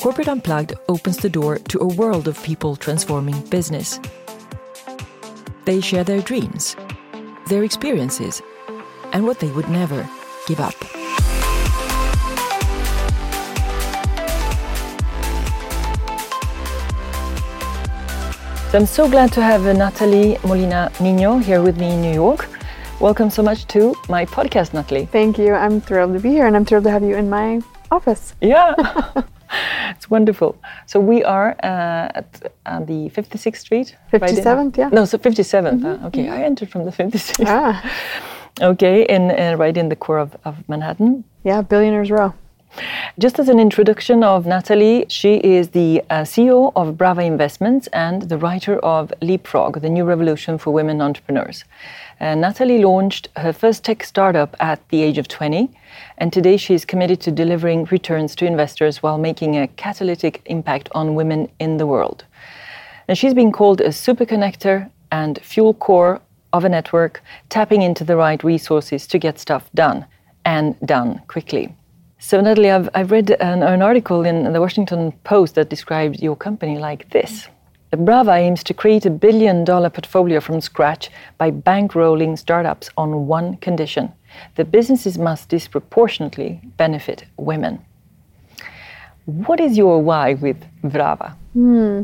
Corporate Unplugged opens the door to a world of people transforming business. They share their dreams, their experiences, and what they would never give up. So I'm so glad to have uh, Nathalie Molina Nino here with me in New York. Welcome so much to my podcast, Nathalie. Thank you. I'm thrilled to be here and I'm thrilled to have you in my office. Yeah. it's wonderful. So we are uh, at uh, the 56th Street. 57th, right yeah. No, so 57th. Mm-hmm. Uh, okay, I entered from the 56th. Ah, Okay, in, uh, right in the core of, of Manhattan. yeah, Billionaires Row. Just as an introduction of Nathalie, she is the uh, CEO of Brava Investments and the writer of Leapfrog, the new revolution for women entrepreneurs. Uh, Nathalie launched her first tech startup at the age of 20, and today she is committed to delivering returns to investors while making a catalytic impact on women in the world. And she's been called a super connector and fuel core of a network, tapping into the right resources to get stuff done and done quickly. So, Nathalie, I've, I've read an, an article in the Washington Post that describes your company like this. Brava aims to create a billion dollar portfolio from scratch by bankrolling startups on one condition the businesses must disproportionately benefit women. What is your why with Brava? Hmm.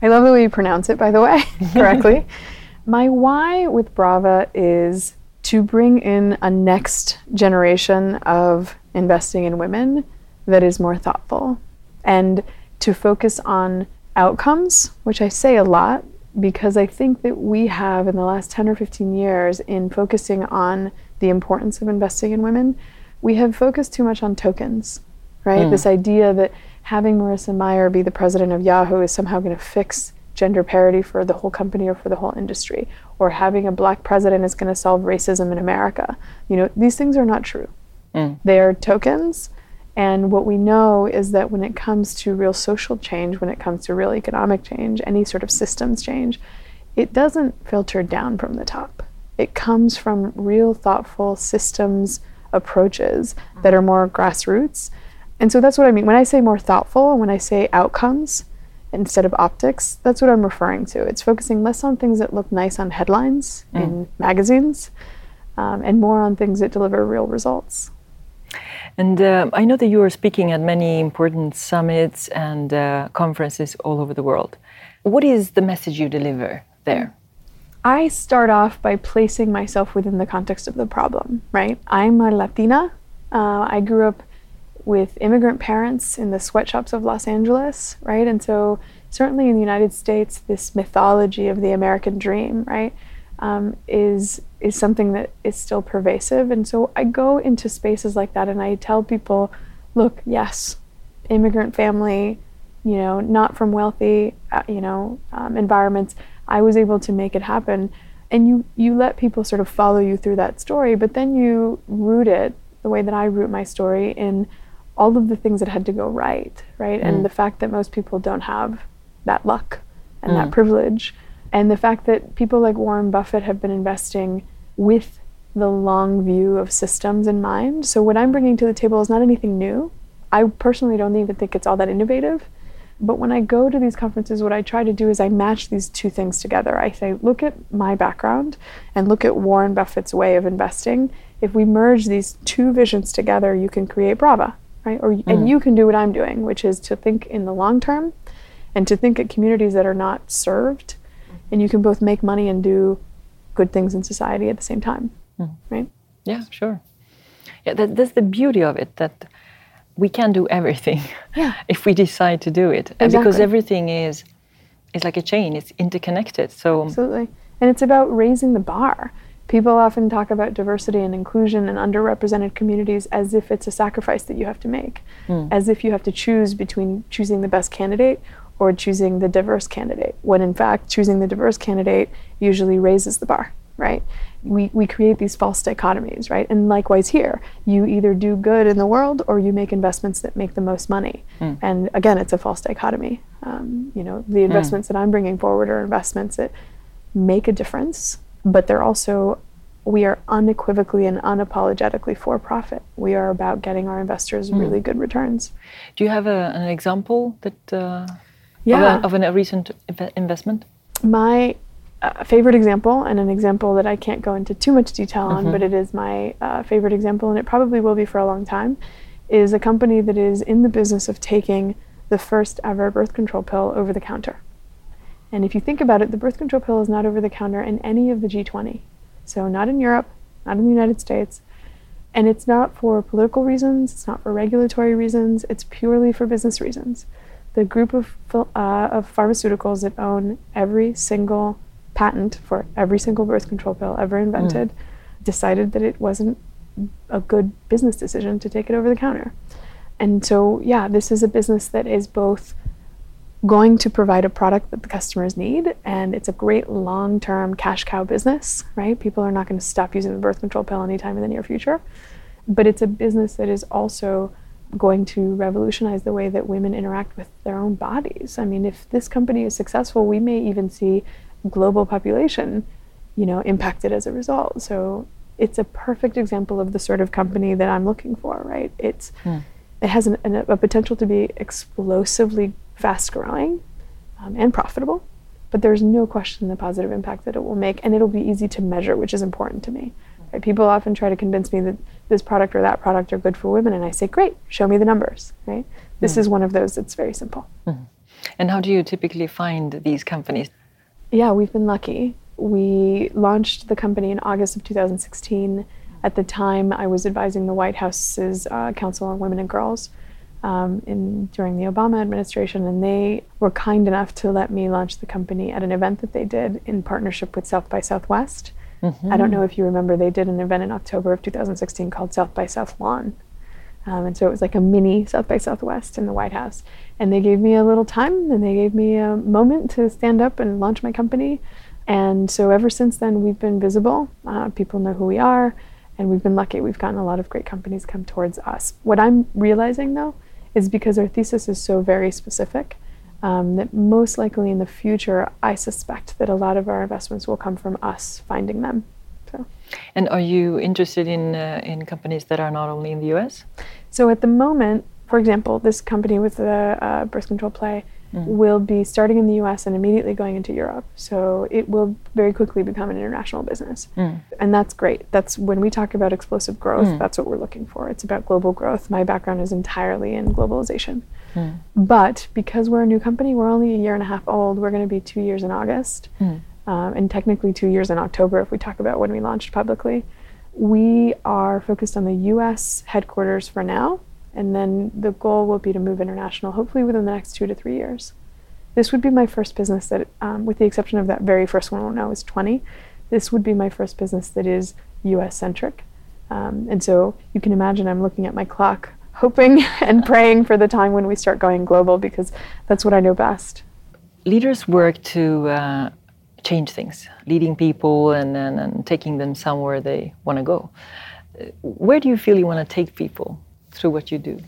I love the way you pronounce it, by the way, correctly. My why with Brava is to bring in a next generation of investing in women that is more thoughtful and to focus on outcomes, which I say a lot because I think that we have in the last 10 or 15 years in focusing on the importance of investing in women, we have focused too much on tokens, right? Hmm. This idea that having Marissa Mayer be the president of Yahoo is somehow going to fix gender parity for the whole company or for the whole industry, or having a black president is going to solve racism in America. You know, these things are not true. Mm. They are tokens. And what we know is that when it comes to real social change, when it comes to real economic change, any sort of systems change, it doesn't filter down from the top. It comes from real thoughtful systems approaches that are more grassroots. And so that's what I mean. When I say more thoughtful, and when I say outcomes instead of optics, that's what I'm referring to. It's focusing less on things that look nice on headlines in magazines um, and more on things that deliver real results. And uh, I know that you are speaking at many important summits and uh, conferences all over the world. What is the message you deliver there? I start off by placing myself within the context of the problem, right? I'm a Latina. Uh, I grew up with immigrant parents in the sweatshops of Los Angeles, right? And so, certainly in the United States, this mythology of the American dream, right, um, is is something that is still pervasive. And so, I go into spaces like that and I tell people, look, yes, immigrant family, you know, not from wealthy, uh, you know, um, environments. I was able to make it happen, and you you let people sort of follow you through that story, but then you root it the way that I root my story in all of the things that had to go right, right, and mm. the fact that most people don't have that luck and that mm. privilege, and the fact that people like Warren Buffett have been investing with the long view of systems in mind. So what I'm bringing to the table is not anything new. I personally don't even think it's all that innovative. But when I go to these conferences, what I try to do is I match these two things together. I say, look at my background and look at Warren Buffett's way of investing. If we merge these two visions together, you can create Brava, right? Or and mm-hmm. you can do what I'm doing, which is to think in the long term and to think at communities that are not served. And you can both make money and do good things in society at the same time, hmm. right? Yeah, sure. Yeah, that, that's the beauty of it that we can do everything Yeah. if we decide to do it, and because everything is is like a chain; it's interconnected. So Absolutely. And it's about raising the bar. People often talk about diversity and inclusion and underrepresented communities as if it's a sacrifice that you have to make, hmm. as if you have to choose between choosing the best candidate or choosing the diverse candidate, when in fact, choosing the diverse candidate usually raises the bar, right? We, we create these false dichotomies, right? And likewise here, you either do good in the world or you make investments that make the most money. Hmm. And again, it's a false dichotomy. Um, you know, the hmm. investments that I'm bringing forward are investments that make a difference, but they're also we are unequivocally and unapologetically for profit. We are about getting our investors mm. really good returns. Do you have a, an example that uh, yeah. of, a, of a recent investment? My uh, favorite example, and an example that I can't go into too much detail on, mm-hmm. but it is my uh, favorite example, and it probably will be for a long time, is a company that is in the business of taking the first ever birth control pill over the counter. And if you think about it, the birth control pill is not over the counter in any of the G20. So, not in Europe, not in the United States. And it's not for political reasons, it's not for regulatory reasons, it's purely for business reasons. The group of, uh, of pharmaceuticals that own every single patent for every single birth control pill ever invented mm. decided that it wasn't a good business decision to take it over the counter. And so, yeah, this is a business that is both going to provide a product that the customers need and it's a great long-term cash cow business right? People are not going to stop using the birth control pill anytime in the near future. But it's a business that is also going to revolutionize the way that women interact with their own bodies. I mean if this company is successful we may even see global population you know impacted as a result. So it's a perfect example of the sort of company that i'm looking for right? It's hmm. it has an, an, a potential to be explosively fast growing um, and profitable, but there's no question the positive impact that it will make, and it'll be easy to measure, which is important to me. Right? People often try to convince me that this product or that product are good for women, and I say, great, show me the numbers. Right? This mm is one of those that's very simple. mm And how do you typically find these companies? Yeah, we've been lucky. We launched the company in August of 2016. At the time, I was advising the White House's uh, Council on Women and Girls um, in during the Obama administration, and they were kind enough to let me launch the company at an event that they did in partnership with South by Southwest. Mm-hmm. I don't know if you remember, they did an event in October of 2016 called South by South Lawn. Um, and so it was like a mini South by Southwest in the White House. And they gave me a little time and they gave me a moment to stand up and launch my company. And so ever since then, we've been visible. Uh, people know who we are. And we've been lucky. We've gotten a lot of great companies come towards us. What I'm realizing though is because our thesis is so very specific um, that most likely in the future, I suspect that a lot of our investments will come from us finding them. So. And are you interested in uh, in companies that are not only in the U.S.? So at the moment, for example, this company with the uh, birth control play mm. will be starting in the US and immediately going into Europe. So it will very quickly become an international business. Mm. And that's great. That's when we talk about explosive growth, mm. that's what we're looking for. It's about global growth. My background is entirely in globalization. Mm. But because we're a new company, we're only a year and a half old. We're going to be two years in August. Mm. Um, and technically two years in October if we talk about when we launched publicly. We are focused on the US headquarters for now and then the goal will be to move international, hopefully within the next two to three years. This would be my first business that, um, with the exception of that very first one when I was 20, this would be my first business that is US centric. Um, and so you can imagine I'm looking at my clock, hoping and praying for the time when we start going global because that's what I know best. Leaders work to uh, change things, leading people and, and, and taking them somewhere they want to go. Where do you feel you want to take people? Through what you do?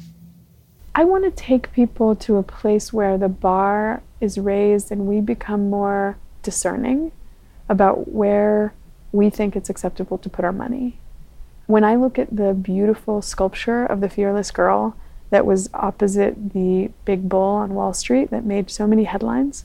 I want to take people to a place where the bar is raised and we become more discerning about where we think it's acceptable to put our money. When I look at the beautiful sculpture of the fearless girl that was opposite the big bull on Wall Street that made so many headlines,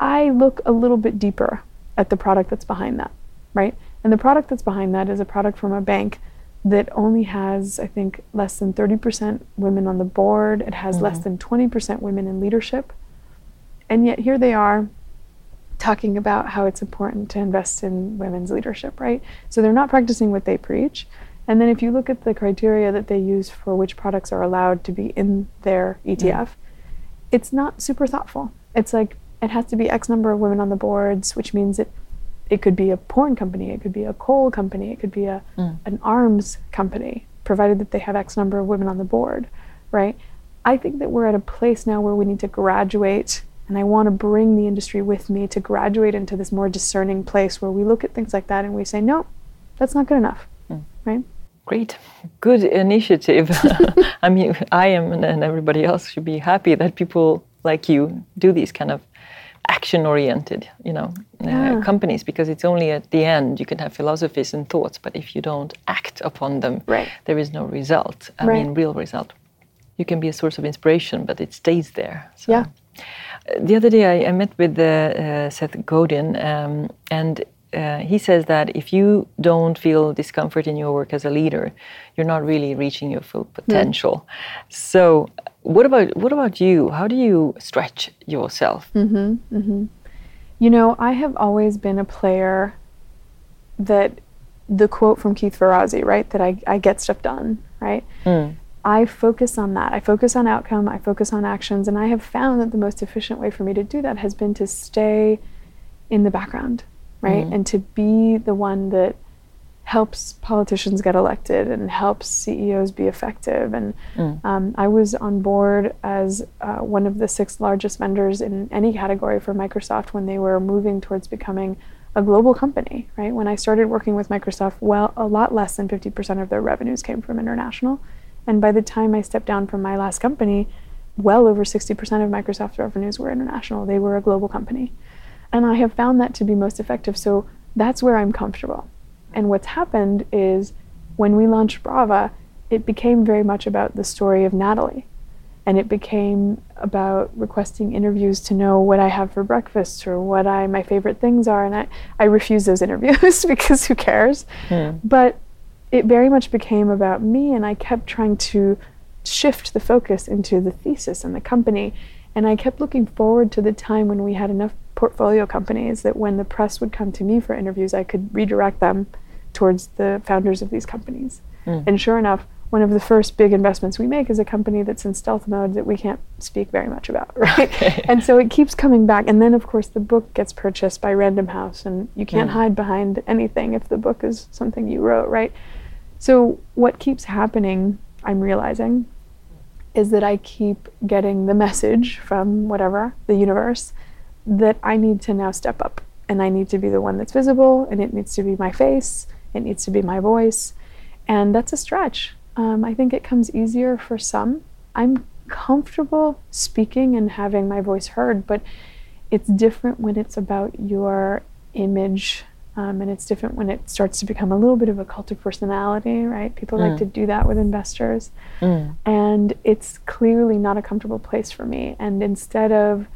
I look a little bit deeper at the product that's behind that, right? And the product that's behind that is a product from a bank that only has, I think, less than 30% women on the board. It has mm-hmm. less than 20% women in leadership. And yet here they are talking about how it's important to invest in women's leadership, right? So they're not practicing what they preach. And then if you look at the criteria that they use for which products are allowed to be in their ETF, mm. it's not super thoughtful. It's like it has to be X number of women on the boards, which means it it could be a porn company, it could be a coal company, it could be a mm. an arms company, provided that they have X number of women on the board, right? I think that we're at a place now where we need to graduate, and I want to bring the industry with me to graduate into this more discerning place where we look at things like that and we say, no, that's not good enough, mm. right? Great, good initiative. I mean, I am, and everybody else should be happy that people like you do these kind of action oriented, you know, uh, companies because it's only at the end you can have philosophies and thoughts, but if you don't act upon them, Right. there is no result. I Right. mean, real result. You can be a source of inspiration, but it stays there. So. Yeah. Uh, The other day I, I met with uh, uh, Seth Godin, um, and uh, he says that if you don't feel discomfort in your work as a leader, you're not really reaching your full potential. So, what about what about you? How do you stretch yourself? Mm-hmm, mm-hmm. You know, I have always been a player that the quote from Keith Ferrazzi, right? That I, I get stuff done, right? Mm. I focus on that. I focus on outcome, I focus on actions, and I have found that the most efficient way for me to do that has been to stay in the background, right? Mm. And to be the one that helps politicians get elected and helps CEOs be effective. And um, I was on board as uh, one of the six largest vendors in any category for Microsoft when they were moving towards becoming a global company, right? When I started working with Microsoft, well, a lot less than 50% of their revenues came from international. And by the time I stepped down from my last company, well over 60% of Microsoft's revenues were international. They were a global company. And I have found that to be most effective. So that's where I'm comfortable. And what's happened is when we launched Brava, it became very much about the story of Nathalie. And it became about requesting interviews to know what I have for breakfast or what I my favorite things are. And I, I refuse those interviews because who cares? Hmm. But it very much became about me and I kept trying to shift the focus into the thesis and the company. And I kept looking forward to the time when we had enough portfolio companies that when the press would come to me for interviews, I could redirect them towards the founders of these companies. Hmm. And sure enough, one of the first big investments we make is a company that's in stealth mode that we can't speak very much about, right? And so it keeps coming back. And then, of course, the book gets purchased by Random House, and you can't hmm. hide behind anything if the book is something you wrote, right? So, what keeps happening, I'm realizing, is that I keep getting the message from whatever, the universe, that I need to now step up and I need to be the one that's visible and it needs to be my face, it needs to be my voice. And that's a stretch. Um, I think it comes easier for some. I'm comfortable speaking and having my voice heard, but it's different when it's about your image um, and it's different when it starts to become a little bit of a cult of personality, right? People like to do that with investors. And it's clearly not a comfortable place for me. And instead of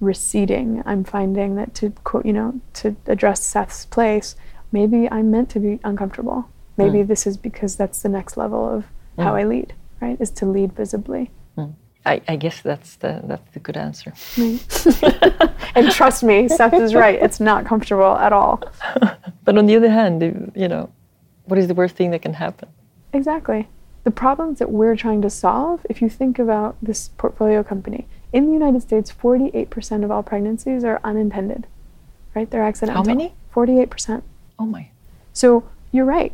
receding, I'm finding that to quote, you know, to address Seth's place, maybe I'm meant to be uncomfortable. Maybe hmm. this is because that's the next level of how hmm. I lead, right? Is to lead visibly. Hmm. I, I guess that's the that's the good answer. And trust me, Seth is right. It's not comfortable at all. But on the other hand, you- you know, what is the worst thing that can happen? Exactly. The problems that we're trying to solve, if you think about this portfolio company, in the United States, 48% of all pregnancies are unintended, right? They're accidental. How many? 48%. Oh my. So you're right.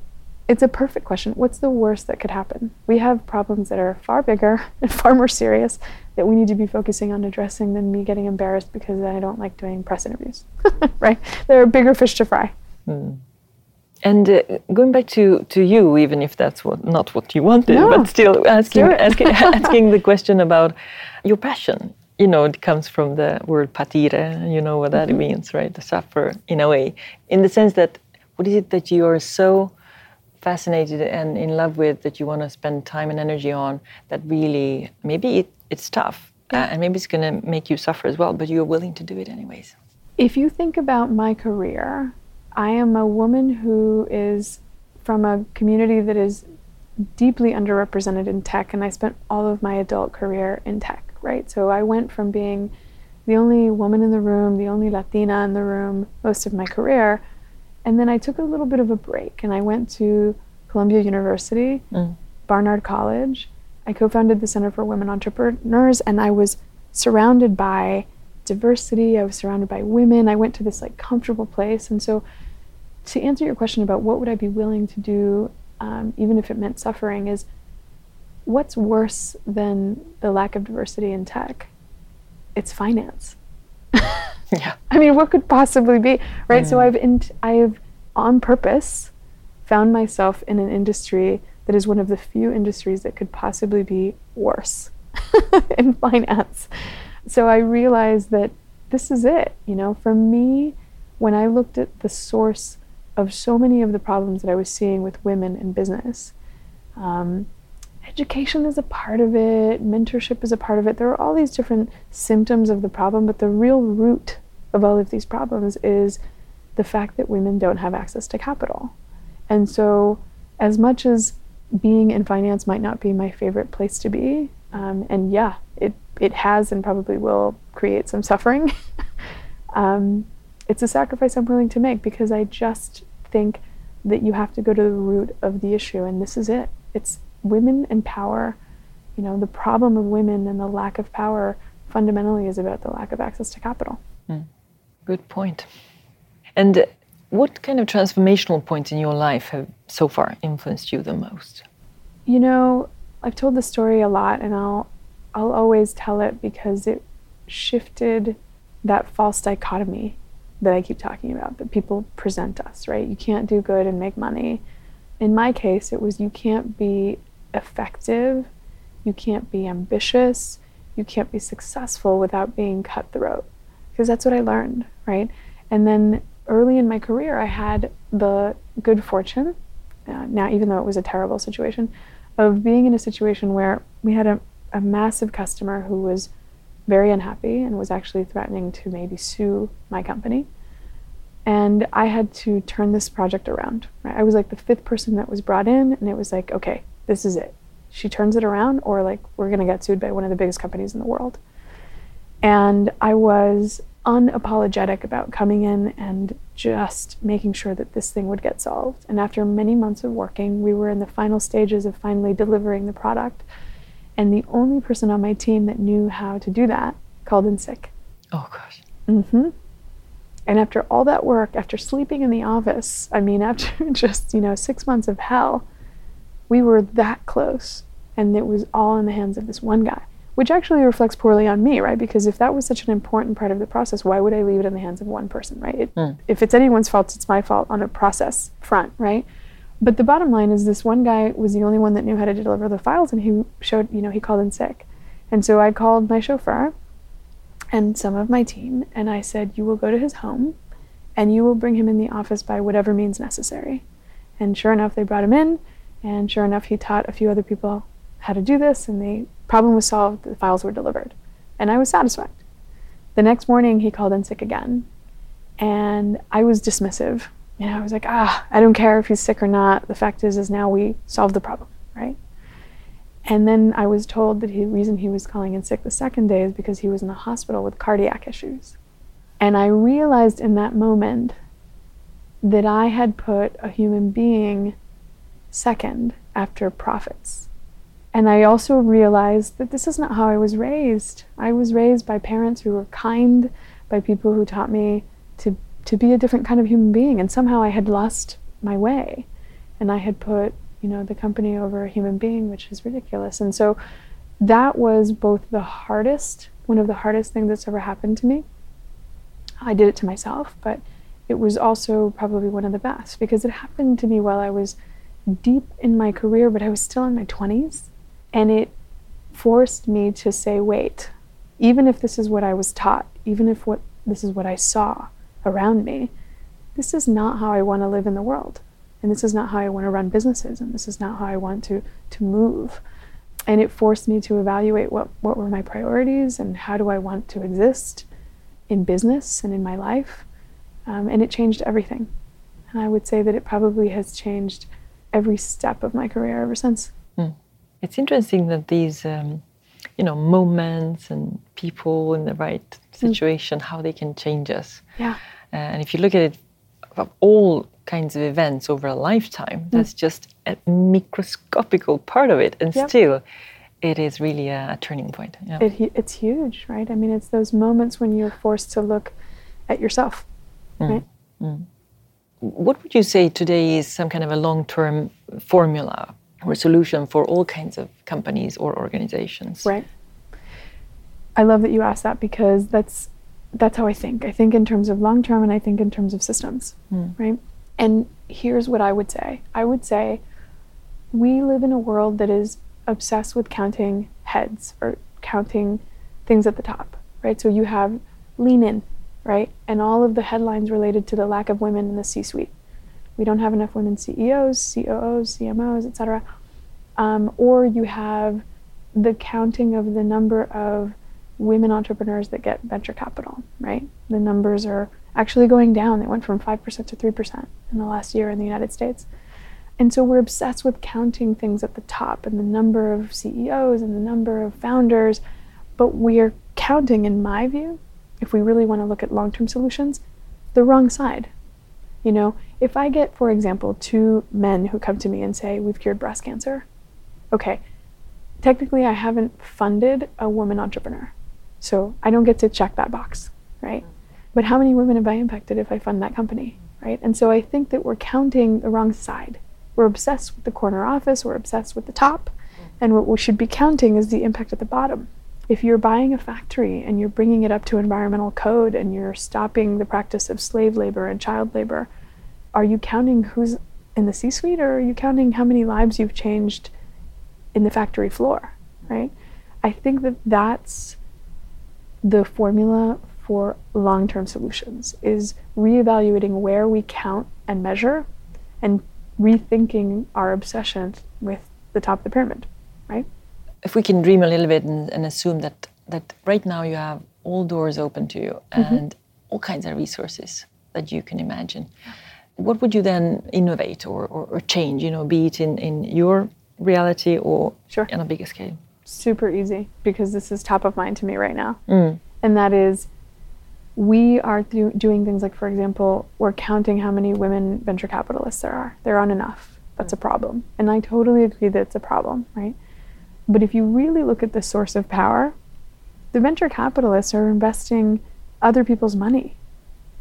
It's a perfect question. What's the worst that could happen? We have problems that are far bigger and far more serious that we need to be focusing on addressing than me getting embarrassed because I don't like doing press interviews, right? There are bigger fish to fry. And uh, going back to, to you, even if that's what not what you wanted, No. but still asking asking, asking the question about your passion. You know, it comes from the word patire. You know what that means, right? To suffer in a way, in the sense that what is it that you are so fascinated and in love with that you want to spend time and energy on that really maybe it, it's tough uh, and maybe it's going to make you suffer as well, but you're willing to do it anyways. If you think about my career, I am a woman who is from a community that is deeply underrepresented in tech, and I spent all of my adult career in tech, right? So I went from being the only woman in the room, the only Latina in the room most of my career, and then I took a little bit of a break and I went to Columbia University, Barnard College. I co founded the Center for Women Entrepreneurs, and I was surrounded by diversity. I was surrounded by women. I went to this like comfortable place. And so, to answer your question about what would I be willing to do, um, even if it meant suffering, is what's worse than the lack of diversity in tech? It's finance. Yeah. I mean, what could possibly be right? So I've in, I've on purpose found myself in an industry that is one of the few industries that could possibly be worse in finance. So I realized that this is it. You know, for me, when I looked at the source of so many of the problems that I was seeing with women in business, um, education is a part of it, mentorship is a part of it. There are all these different symptoms of the problem, but the real root of all of these problems is the fact that women don't have access to capital. And so, as much as being in finance might not be my favorite place to be, um, and yeah, it, it has and probably will create some suffering, um, it's a sacrifice I'm willing to make because I just think that you have to go to the root of the issue, and this is it. It's women and power. You know, the problem of women and the lack of power fundamentally is about the lack of access to capital. Mm. Good point. And what kind of transformational points in your life have so far influenced you the most? You know, I've told the story a lot and I'll I'll always tell it because it shifted that false dichotomy that I keep talking about that people present us, right? You can't do good and make money. In my case, it was you can't be effective, you can't be ambitious, you can't be successful without being cutthroat. Because that's what I learned, right? And then early in my career, I had the good fortune, uh, now, even though it was a terrible situation, of being in a situation where we had a, a massive customer who was very unhappy and was actually threatening to maybe sue my company. And I had to turn this project around. Right? I was like the fifth person that was brought in, and it was like, okay, this is it. She turns it around, or like we're gonna get sued by one of the biggest companies in the world. And I was unapologetic about coming in and just making sure that this thing would get solved. And after many months of working, we were in the final stages of finally delivering the product. And the only person on my team that knew how to do that called in sick. Oh, gosh. Mm-hmm. And after all that work, after sleeping in the office, I mean, after just, you know, six months of hell, we were that close. And it was all in the hands of this one guy which actually reflects poorly on me, right? Because if that was such an important part of the process, why would I leave it in the hands of one person, right? It, mm. If it's anyone's fault, it's my fault on a process front, right? But the bottom line is this one guy was the only one that knew how to deliver the files and he showed, you know, he called in sick. And so I called my chauffeur and some of my team and I said, You will go to his home and you will bring him in the office by whatever means necessary. And sure enough, they brought him in and sure enough, he taught a few other people how to do this and the Problem was solved, the files were delivered. And I was satisfied. The next morning, he called in sick again. And I was dismissive. You know, I was like, ah, I don't care if he's sick or not. The fact is, is now we solved the problem, right? And then I was told that the reason he was calling in sick the second day is because he was in the hospital with cardiac issues. And I realized in that moment that I had put a human being second after profits. And I also realized that this is not how I was raised. I was raised by parents who were kind, by people who taught me to, to be a different kind of human being. And somehow I had lost my way. And I had put, you know, the company over a human being, which is ridiculous. And so that was both the hardest, one of the hardest things that's ever happened to me. I did it to myself, but it was also probably one of the best because it happened to me while I was deep in my career, but I was still in my 20s. And it forced me to say, wait, even if this is what I was taught, even if what this is what I saw around me, this is not how I want to live in the world. And this is not how I want to run businesses. And this is not how I want to, to move. And it forced me to evaluate what, what were my priorities and how do I want to exist in business and in my life. Um, and it changed everything. And I would say that it probably has changed every step of my career ever since. Mm. It's interesting that these, um, you know, moments and people in the right mm. situation, mm. how they can change us. Yeah. Uh, and if you look at it, of all kinds of events over a lifetime, mm. that's just a microscopical part of it, and yep. still, it is really a, turning point. Yeah. It, it's huge, right? I mean, it's those moments when you're forced to look at yourself, mm. right? Mm. What would you say today is some kind of a long-term formula or solution for all kinds of companies or organizations. Right. I love that you asked that because that's that's how I think. I think in terms of long term and I think in terms of systems, mm. right? And here's what I would say. I would say we live in a world that is obsessed with counting heads or counting things at the top, right? So you have lean in, right? And all of the headlines related to the lack of women in the C suite. We don't have enough women CEOs, COOs, CMOs, etc. Um, or you have the counting of the number of women entrepreneurs that get venture capital, right? The numbers are actually going down. They went from 5% to 3% in the last year in the United States. And so we're obsessed with counting things at the top and the number of CEOs and the number of founders, but we're counting, in my view, if we really want to look at long term solutions, the wrong side. You know, if I get, for example, two men who come to me and say, We've cured breast cancer, okay, technically I haven't funded a woman entrepreneur. So I don't get to check that box, right? But how many women have I impacted if I fund that company, right? And so I think that we're counting the wrong side. We're obsessed with the corner office, we're obsessed with the top, and what we should be counting is the impact at the bottom. If you're buying a factory and you're bringing it up to environmental code and you're stopping the practice of slave labor and child labor, are you counting who's in the C suite or are you counting how many lives you've changed in the factory floor, right? I think that that's the formula for long-term solutions is reevaluating where we count and measure and rethinking our obsession with the top of the pyramid, right? If we can dream a little bit and, and assume that that right now you have all doors open to you mm-hmm. and all kinds of resources that you can imagine. What would you then innovate or, or, or change, you know, be it in, in your reality or sure. on a bigger scale? super easy because this is top of mind to me right now. Mm. And that is we are th- doing things like, for example, we're counting how many women venture capitalists there are. There aren't enough. That's a mm. problem. And I totally agree that it's a problem, right? But if you really look at the source of power, the venture capitalists are investing other people's money,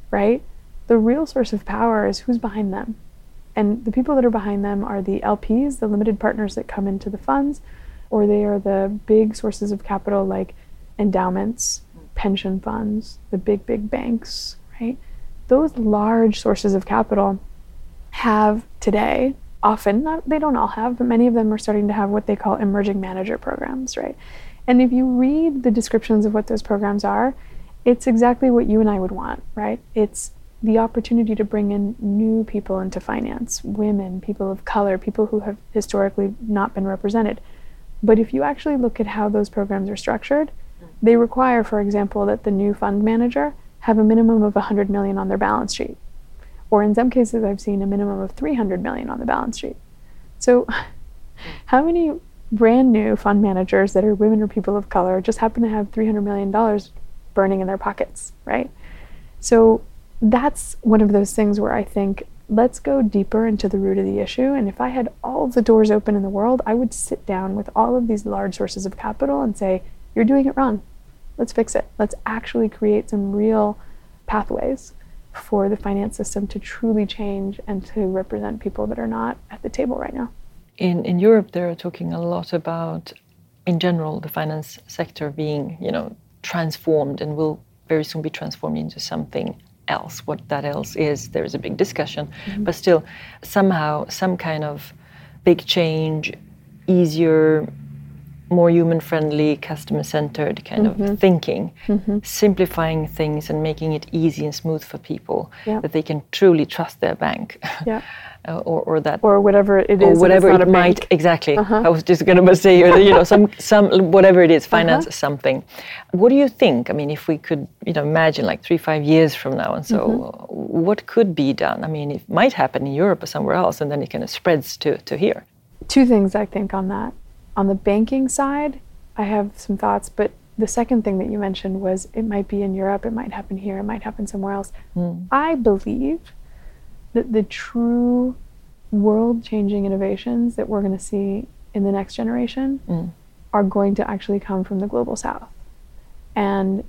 right? The real source of power is who's behind them. And the people that are behind them are the LPs, the limited partners that come into the funds, or they are the big sources of capital like endowments, pension funds, the big, big banks, right? Those large sources of capital have today, often, not, they don't all have, but many of them are starting to have what they call emerging manager programs, right? And if you read the descriptions of what those programs are, it's exactly what you and I would want, right? It's the opportunity to bring in new people into finance, women, people of color, people who have historically not been represented. But if you actually look at how those programs are structured, they require, for example, that the new fund manager have a minimum of 100 million on their balance sheet. Or in some cases, I've seen a minimum of 300 million on the balance sheet. So, how many brand new fund managers that are women or people of color just happen to have $300 million burning in their pockets, right? So, that's one of those things where I think let's go deeper into the root of the issue. And if I had all the doors open in the world, I would sit down with all of these large sources of capital and say, You're doing it wrong. Let's fix it. Let's actually create some real pathways for the finance system to truly change and to represent people that are not at the table right now. In, in Europe, they're talking a lot about, in general, the finance sector being, you know, transformed and will very soon be transformed into something else. What that else is, there is a big discussion, mm-hmm. but still, somehow, some kind of big change, easier, more human friendly, customer centered kind mm-hmm. of thinking, mm-hmm. simplifying things and making it easy and smooth for people yeah. that they can truly trust their bank. Yeah. uh, or, or that or whatever it is or whatever it might bank. exactly uh-huh. i was just going to say you know some some whatever it is uh-huh. finance uh-huh. something what do you think i mean if we could you know imagine like three five years from now and so mm-hmm. what could be done i mean it might happen in europe or somewhere else and then it kind of spreads to to here two things i think on that on the banking side i have some thoughts but the second thing that you mentioned was it might be in Europe, it might happen here, it might happen somewhere else. Mm. I believe that the true world changing innovations that we're going to see in the next generation mm. are going to actually come from the global south. And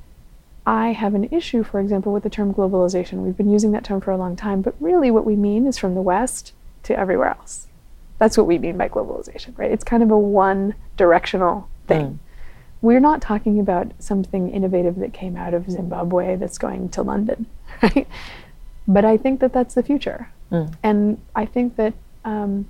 I have an issue, for example, with the term globalization. We've been using that term for a long time, but really what we mean is from the West to everywhere else. That's what we mean by globalization, right? It's kind of a one directional thing. Mm. We're not talking about something innovative that came out of Zimbabwe that's going to London, right? But I think that that's the future. Mm. And I think that um,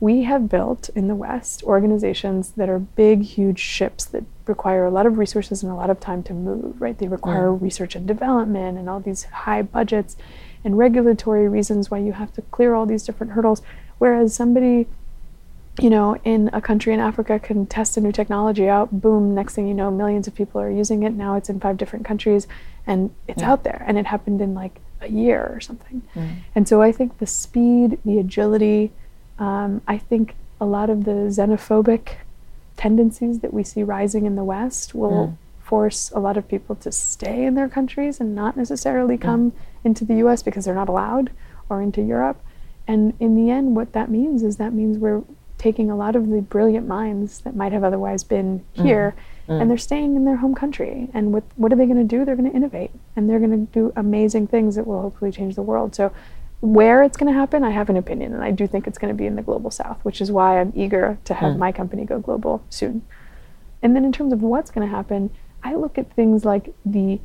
we have built in the West organizations that are big, huge ships that require a lot of resources and a lot of time to move, right? They require Mm. research and development and all these high budgets and regulatory reasons why you have to clear all these different hurdles. Whereas somebody, you know, in a country in Africa can test a new technology out, boom, next thing you know, millions of people are using it. Now it's in five different countries and it's Yeah. out there. And it happened in like a year or something. Mm. And so I think the speed, the agility, um, I think a lot of the xenophobic tendencies that we see rising in the West will Mm. force a lot of people to stay in their countries and not necessarily come into the US because they're not allowed or into Europe. And in the end, what that means is that means we're taking a lot of the brilliant minds that might have otherwise been here and they're staying in their home country. And what, what are they going to do? They're going to innovate and they're going to do amazing things that will hopefully change the world. So, where it's going to happen, I have an opinion, and I do think it's going to be in the global south, which is why I'm eager to have Mm. my company go global soon. And then, in terms of what's going to happen, I look at things like the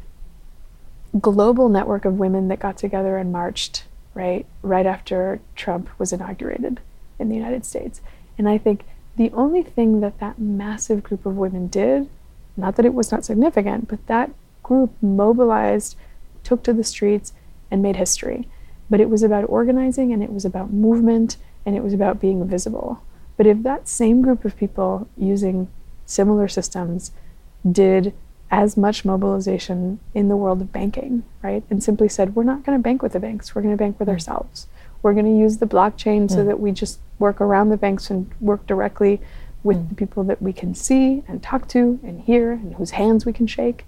global network of women that got together and marched right right after Trump was inaugurated in the United States. And I think the only thing that that massive group of women did, not that it was not significant, but that group mobilized, took to the streets, and made history. But it was about organizing and it was about movement and it was about being visible. But if that same group of people using similar systems did as much mobilization in the world of banking, right? And simply said, we're not going to bank with the banks, we're going to bank with hmm. ourselves. We're going to use the blockchain so hmm. that we just work around the banks and work directly with hmm. the people that we can see and talk to and hear and whose hands we can shake.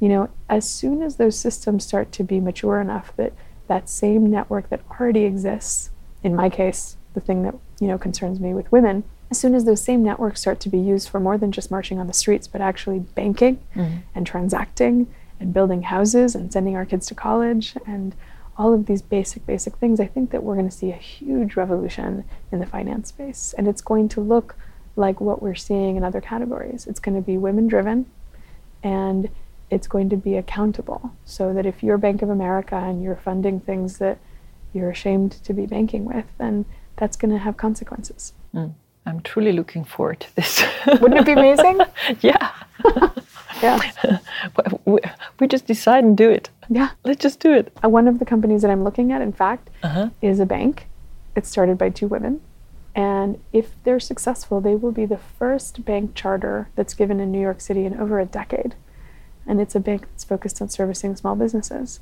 You know, as soon as those systems start to be mature enough that that same network that already exists, in my case, the thing that, you know, concerns me with women, as soon as those same networks start to be used for more than just marching on the streets, but actually banking and transacting and building houses and sending our kids to college and all of these basic, basic things, I think that we're going to see a huge revolution in the finance space. And it's going to look like what we're seeing in other categories. It's going to be women driven and it's going to be accountable so that if you're Bank of America and you're funding things that you're ashamed to be banking with, then that's going to have consequences. Mm. I'm truly looking forward to this. Wouldn't it be amazing? yeah. Yeah. we, just decide and do it. Yeah. Let's just do it. Uh, One of the companies that I'm looking at, in fact, Uh-huh. is a bank. It's started by two women. And if they're successful, they will be the first bank charter that's given in New York City in over a decade. And it's a bank that's focused on servicing small businesses.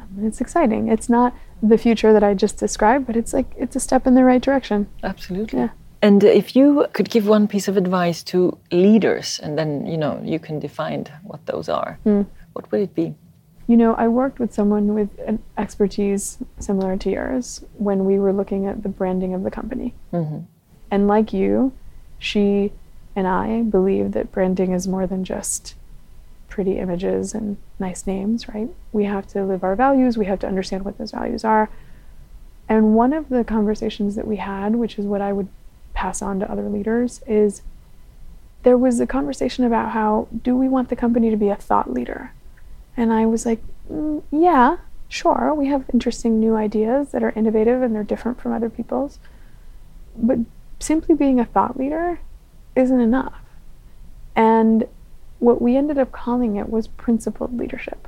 Um, and it's exciting. It's not the future that I just described, but it's like it's a step in the right direction. Absolutely. Yeah. And if you could give one piece of advice to leaders, and then you know you can define what those are, what would it be? You know, I worked with someone with an expertise similar to yours when we were looking at the branding of the company. Mhm. And like you, she and I believe that branding is more than just pretty images and nice names, right? We have to live our values, we have to understand what those values are. And one of the conversations that we had, which is what I would pass on to other leaders, is there was a conversation about how do we want the company to be a thought leader? And I was like, mm, yeah, sure. We have interesting new ideas that are innovative and they're different from other people's. But simply being a thought leader isn't enough. And what we ended up calling it was principled leadership,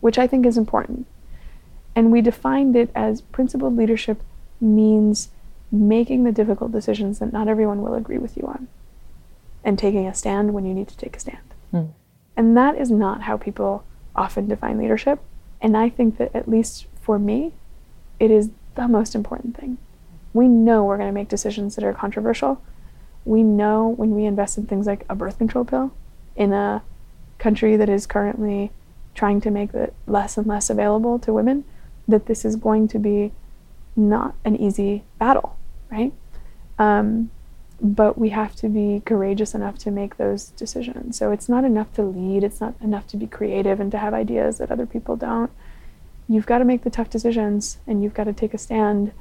which I think is important. And we defined it as principled leadership means making the difficult decisions that not everyone will agree with you on and taking a stand when you need to take a stand. Mm. And that is not how people often define leadership. And I think that, at least for me, it is the most important thing. We know we're going to make decisions that are controversial. We know when we invest in things like a birth control pill in a country that is currently trying to make it less and less available to women, that this is going to be not an easy battle, right? Um, but we have to be courageous enough to make those decisions. So it's not enough to lead, it's not enough to be creative and to have ideas that other people don't. You've got to make the tough decisions and you've got to take a stand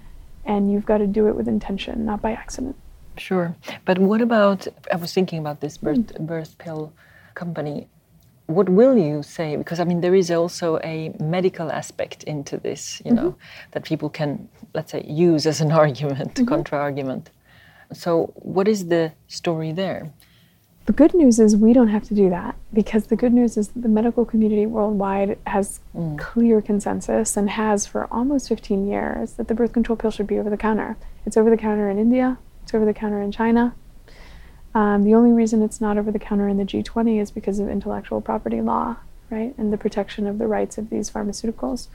and you've got to do it with intention, not by accident. Sure. But what about? I was thinking about this birth, birth pill company. What will you say? Because I mean, there is also a medical aspect into this, you know, that people can, let's say, use as an argument, contra argument. So, what is the story there? The good news is we don't have to do that because the good news is that the medical community worldwide has mm. clear consensus and has for almost 15 years that the birth control pill should be over the counter. It's over the counter in India, it's over the counter in China. Um, the only reason it's not over the counter in the G20 is because of intellectual property law, right, and the protection of the rights of these pharmaceuticals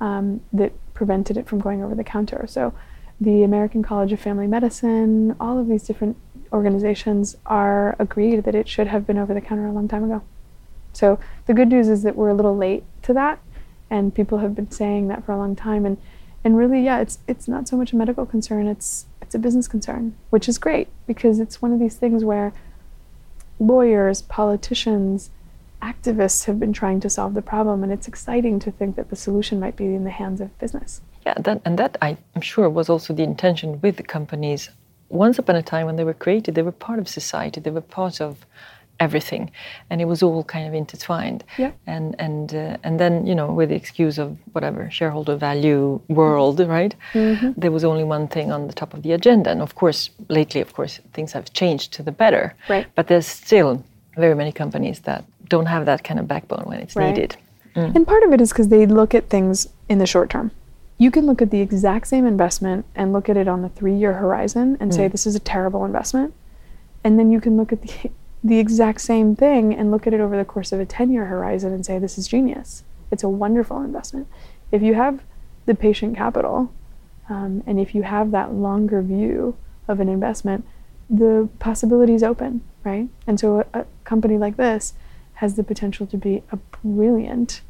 um, that prevented it from going over the counter. So, the American College of Family Medicine, all of these different organizations are agreed that it should have been over the counter a long time ago. So the good news is that we're a little late to that, and people have been saying that for a long time. And and really, yeah, it's it's not so much a medical concern; it's it's a business concern, which is great because it's one of these things where lawyers, politicians, activists have been trying to solve the problem, and it's exciting to think that the solution might be in the hands of business. Yeah, that, and that I'm sure was also the intention with the companies once upon a time when they were created, they were part of society. They were part of everything, and it was all kind of intertwined. Yeah. And and uh, and then you know, with the excuse of whatever shareholder value world, right? Mm-hmm. There was only one thing on the top of the agenda, and of course, lately, of course, things have changed to the better. Right. But there's still very many companies that don't have that kind of backbone when it's right. needed. Mm. And part of it is because they look at things in the short term you can look at the exact same investment and look at it on the three year horizon and mm. say this is a terrible investment. And then you can look at the, the exact same thing and look at it over the course of a 10 year horizon and say this is genius. It's a wonderful investment. If you have the patient capital um, and if you have that longer view of an investment, the possibilities open, right? And so a, a company like this has the potential to be a brilliant,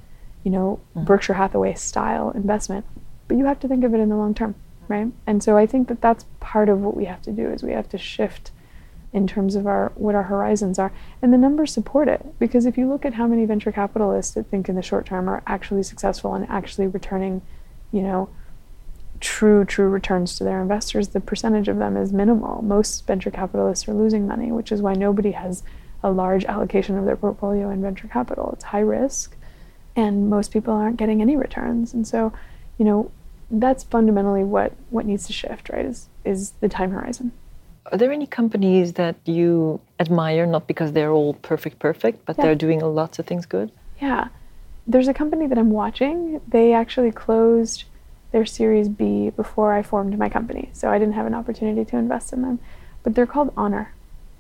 you know, mm. Berkshire Hathaway style investment but you have to think of it in the long term, right? And so I think that that's part of what we have to do is we have to shift in terms of our what our horizons are and the numbers support it because if you look at how many venture capitalists that think in the short term are actually successful and actually returning you know true true returns to their investors the percentage of them is minimal most venture capitalists are losing money which is why nobody has a large allocation of their portfolio in venture capital it's high risk and most people aren't getting any returns and so you know, that's fundamentally what what needs to shift, right? Is is the time horizon. Are there any companies that you admire, not because they're all perfect, perfect, but yeah. they're doing lots of things good? Yeah. There's a company that I'm watching. They actually closed their Series B before I formed my company, so I didn't have an opportunity to invest in them. But they're called Honor.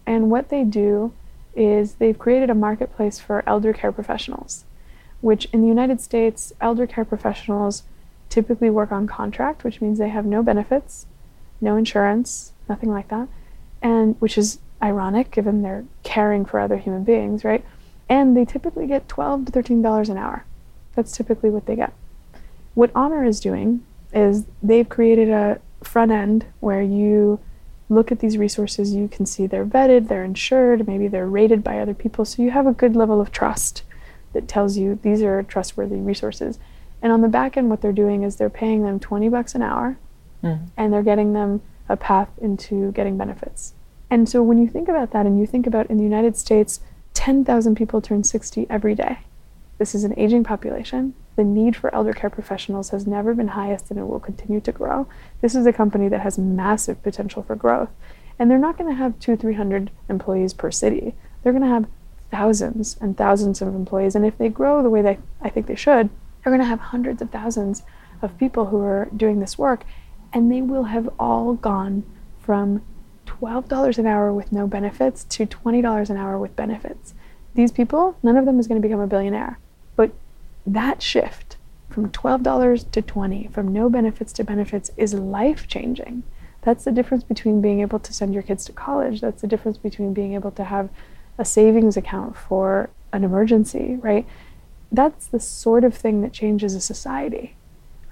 And what they do is they've created a marketplace for elder care professionals, which in the United States, elder care professionals typically work on contract, which means they have no benefits, no insurance, nothing like that, and which is ironic given they're caring for other human beings, right? And they typically get 12 to 13 dollars an hour. That's typically what they get. What Honor is doing is they've created a front end where you look at these resources, you can see they're vetted, they're insured, maybe they're rated by other people, so you have a good level of trust that tells you these are trustworthy resources. And on the back end, what they're doing is they're paying them 20 bucks an hour mm. and they're getting them a path into getting benefits. And so when you think about that and you think about in the United States, 10,000 people turn 60 every day. This is an aging population. The need for elder care professionals has never been highest and it will continue to grow. This is a company that has massive potential for growth. And they're not going to have two, 300 employees per city. They're going to have thousands and thousands of employees. And if they grow the way they, I think they should, they're going to have hundreds of thousands of people who are doing this work, and they will have all gone from $12 an hour with no benefits to $20 an hour with benefits. These people, none of them is going to become a billionaire. But that shift from $12 to 20, from no benefits to benefits is life changing. That's the difference between being able to send your kids to college. That's the difference between being able to have a savings account for an emergency, right? that's the sort of thing that changes a society,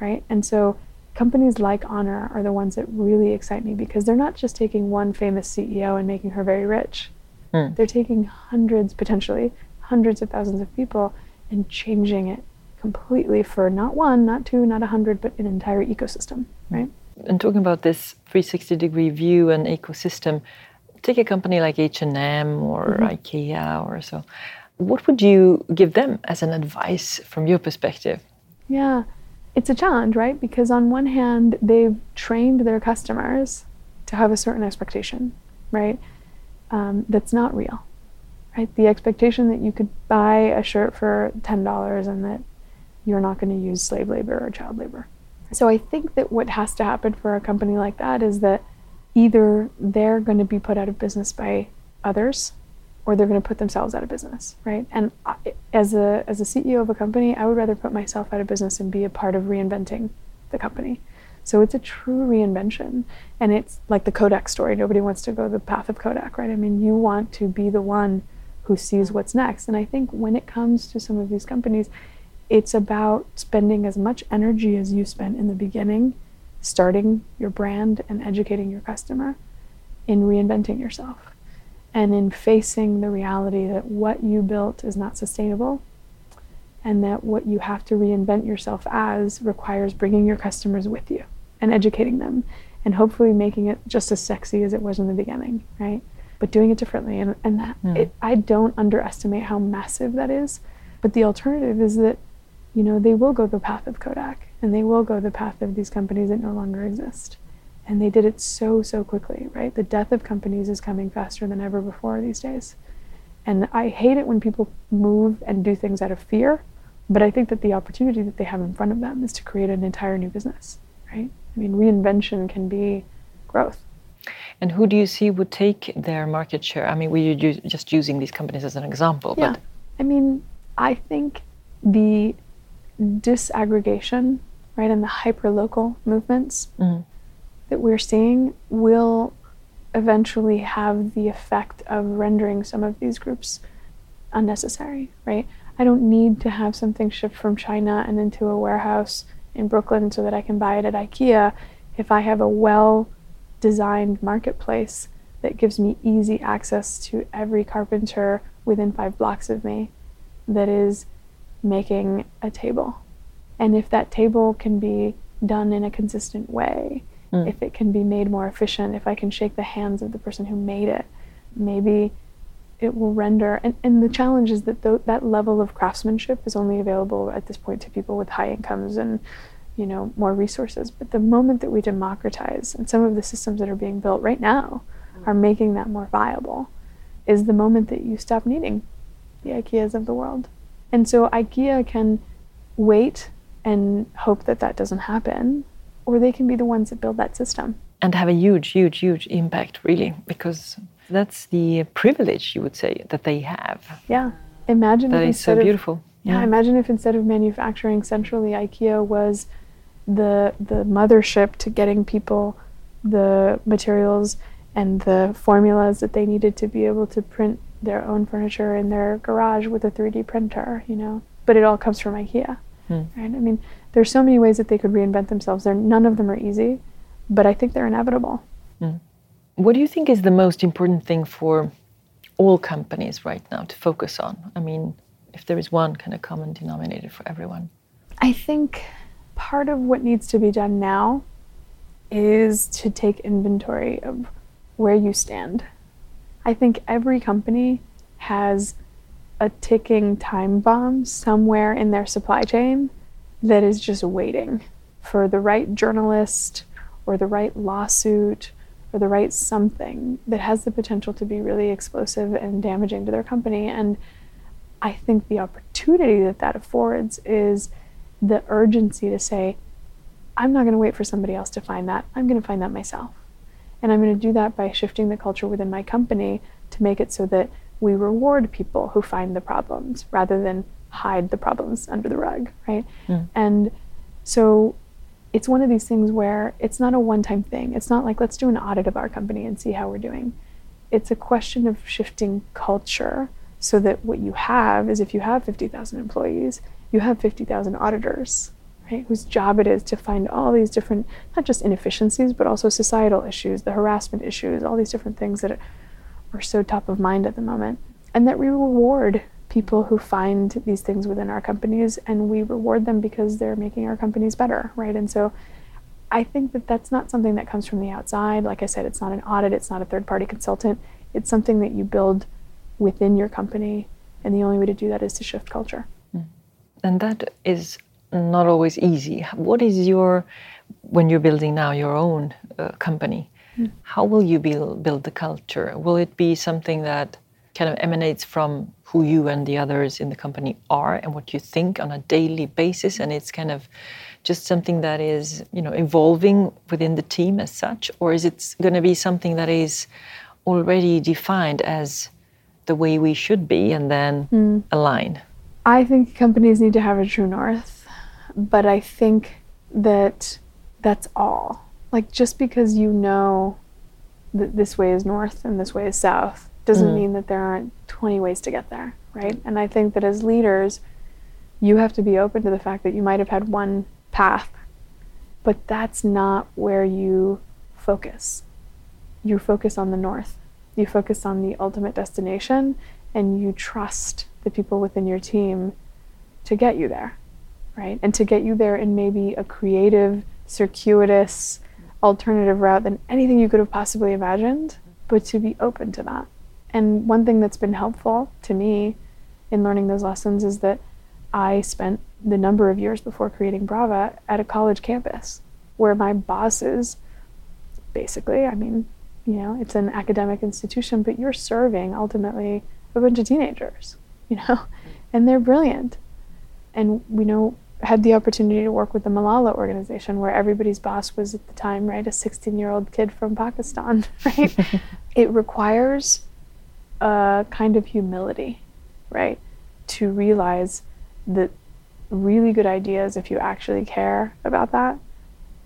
right? And so companies like Honor are the ones that really excite me because they're not just taking one famous CEO and making her very rich. Mm. They're taking hundreds, potentially hundreds of thousands of people and changing it completely for not one, not two, not a hundred, but an entire ecosystem, right? And talking about this 360 degree view and ecosystem, take a company like H&M or mm-hmm. IKEA or so. What would you give them as an advice from your perspective? Yeah, it's a challenge, right? Because on one hand, they've trained their customers to have a certain expectation, right? Um, that's not real. right? The expectation that you could buy a shirt for $10 and that you're not going to use slave labor or child labor. So I think that what has to happen for a company like that is that either they're going to be put out of business by others or they're going to put themselves out of business, right? And I, as a as a CEO of a company, I would rather put myself out of business and be a part of reinventing the company. So it's a true reinvention, and it's like the Kodak story. Nobody wants to go the path of Kodak, right? I mean, you want to be the one who sees what's next. And I think when it comes to some of these companies, it's about spending as much energy as you spent in the beginning, starting your brand and educating your customer, in reinventing yourself and in facing the reality that what you built is not sustainable and that what you have to reinvent yourself as requires bringing your customers with you and educating them and hopefully making it just as sexy as it was in the beginning, right? But doing it differently. And, and that, mm. it, I don't underestimate how massive that is. But the alternative is that, you know, they will go the path of Kodak and they will go the path of these companies that no longer exist. And they did it so, so quickly, right? The death of companies is coming faster than ever before these days. And I hate it when people move and do things out of fear, but I think that the opportunity that they have in front of them is to create an entire new business, right? I mean, reinvention can be growth. And who do you see would take their market share? I mean, we're just using these companies as an example, yeah. but I mean, I think the disaggregation, right, and the hyper-local movements mm that we're seeing will eventually have the effect of rendering some of these groups unnecessary, right? I don't need to have something shipped from China and into a warehouse in Brooklyn so that I can buy it at IKEA if I have a well designed marketplace that gives me easy access to every carpenter within five blocks of me that is making a table. And if that table can be done in a consistent way, mm. if it can be made more efficient, if I can shake the hands of the person who made it, maybe it will render. And, and the challenge is that th- that level of craftsmanship is only available at this point to people with high incomes and you know more resources. But the moment that we democratize, and some of the systems that are being built right now mm. are making that more viable, is the moment that you stop needing the IKEAs of the world. And so IKEA can wait and hope that that doesn't happen or they can be the ones that build that system. And have a huge, huge, huge impact, really, because that's the privilege, you would say, that they have. Yeah. Imagine that is so beautiful. Of, yeah, yeah, imagine if instead of manufacturing centrally, IKEA was the the mothership to getting people the materials and the formulas that they needed to be able to print their own furniture in their garage with a 3D printer, you know. But it all comes from IKEA. Hmm. Right? I mean, there's so many ways that they could reinvent themselves. They're, none of them are easy, but I think they're inevitable. Mm. What do you think is the most important thing for all companies right now to focus on? I mean, if there is one kind of common denominator for everyone. I think part of what needs to be done now is to take inventory of where you stand. I think every company has a ticking time bomb somewhere in their supply chain that is just waiting for the right journalist or the right lawsuit or the right something that has the potential to be really explosive and damaging to their company. And I think the opportunity that that affords is the urgency to say, I'm not going to wait for somebody else to find that. I'm going to find that myself. And I'm going to do that by shifting the culture within my company to make it so that we reward people who find the problems rather than hide the problems under the rug, right? Mm. And so it's one of these things where it's not a one time thing. It's not like, let's do an audit of our company and see how we're doing. It's a question of shifting culture so that what you have is if you have 50,000 employees, you have 50,000 auditors, right? Whose job it is to find all these different, not just inefficiencies, but also societal issues, the harassment issues, all these different things that are so top of mind at the moment. And that we reward people who find these things within our companies and we reward them because they're making our companies better, right? And so I think that that's not something that comes from the outside. Like I said, it's not an audit, it's not a third party consultant. It's something that you build within your company. And the only way to do that is to shift culture. Hmm. And that is not always easy. What is your, when you're building now your own uh, company, mm. how will you build, build the culture? Will it be something that kind of emanates from who you and the others in the company are and what you think on a daily basis. And it's kind of just something that is you know evolving within the team as such or is it going to be something that is already defined as the way we should be and then mm. align? I think companies need to have a true north but i think that that's all. Like just because you know that this way is north and this way is south doesn't mm. mean that there aren't 20 ways to get there right and i think that as leaders you have to be open to the fact that you might have had one path. But that's not where you focus. You focus on the north. You focus on the ultimate destination and you trust the people within your team to get you there, right? And to get you there in maybe a creative, circuitous, alternative route than anything you could have possibly imagined, but to be open to that. And one thing that's been helpful to me in learning those lessons is that I spent the number of years before creating Brava at a college campus where my bosses basically, I mean, you know, it's an academic institution, but you're serving ultimately a bunch of teenagers, you know, and they're brilliant. And we know had the opportunity to work with the Malala organization where everybody's boss was at the time, right, a 16 year old kid from Pakistan, right? it requires a kind of humility, right, to realize that really good ideas, if you actually care about that,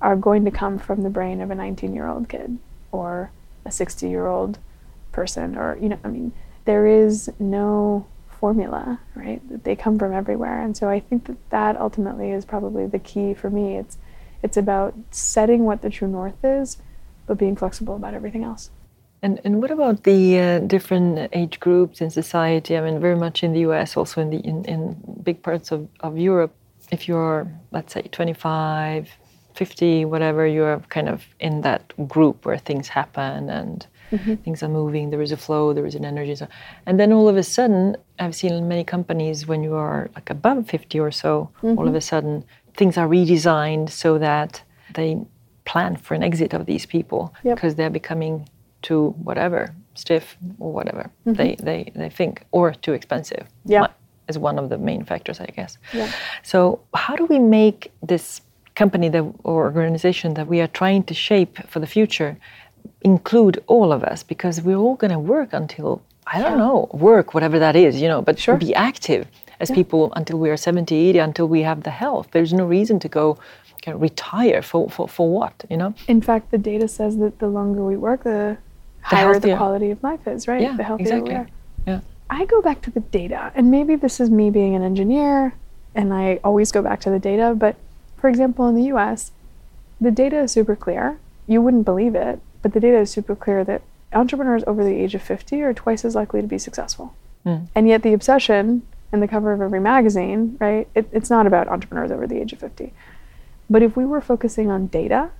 are going to come from the brain of a 19 year old kid or a 60 year old person. Or, you know, I mean, there is no formula, right? That They come from everywhere. And so I think that that ultimately is probably the key for me. It's, it's about setting what the true north is, but being flexible about everything else. And, and what about the uh, different age groups in society? I mean, very much in the US, also in the in, in big parts of, of Europe. If you're, let's say, 25, 50, whatever, you're kind of in that group where things happen and mm-hmm. things are moving. There is a flow, there is an energy. So, and then all of a sudden, I've seen many companies when you are like above 50 or so, mm-hmm. all of a sudden things are redesigned so that they plan for an exit of these people because yep. they're becoming too whatever stiff or whatever mm-hmm. they, they they think or too expensive yeah is one of the main factors i guess yeah. so how do we make this company that, or organization that we are trying to shape for the future include all of us because we're all going to work until i don't yeah. know work whatever that is you know but sure. be active as yeah. people until we are 70 80 until we have the health there's no reason to go retire for, for, for what you know in fact the data says that the longer we work the the higher healthier. the quality of life is, right? Yeah, the healthier exactly. we are. Yeah. I go back to the data, and maybe this is me being an engineer, and I always go back to the data. But for example, in the US, the data is super clear. You wouldn't believe it, but the data is super clear that entrepreneurs over the age of 50 are twice as likely to be successful. Mm. And yet, the obsession and the cover of every magazine, right? It, it's not about entrepreneurs over the age of 50. But if we were focusing on data